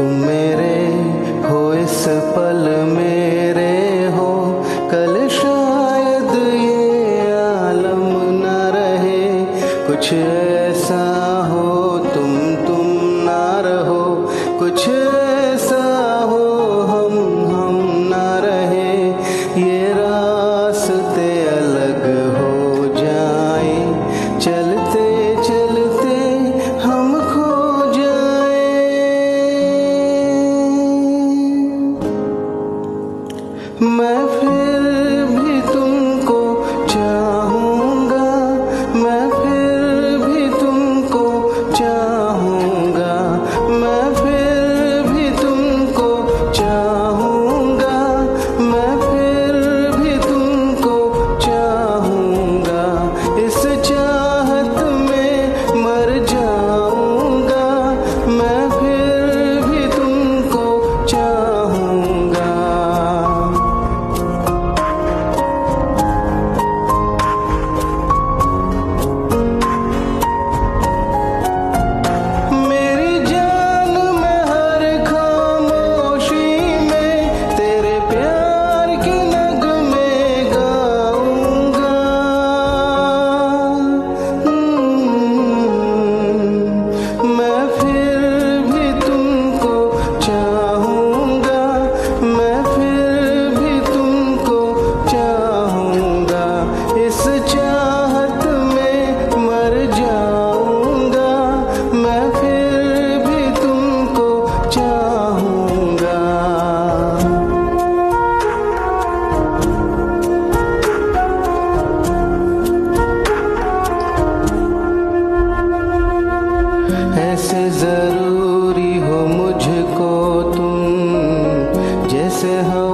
तुम मेरे हो, इस पल मेरे हो। कल शायद ये आलम न रहे। कुछ ऐसा हो, तुम तुम ना रहो। कुछ Yeah. ऐसे ज़रूरी हो मुझको तुम जैसे हो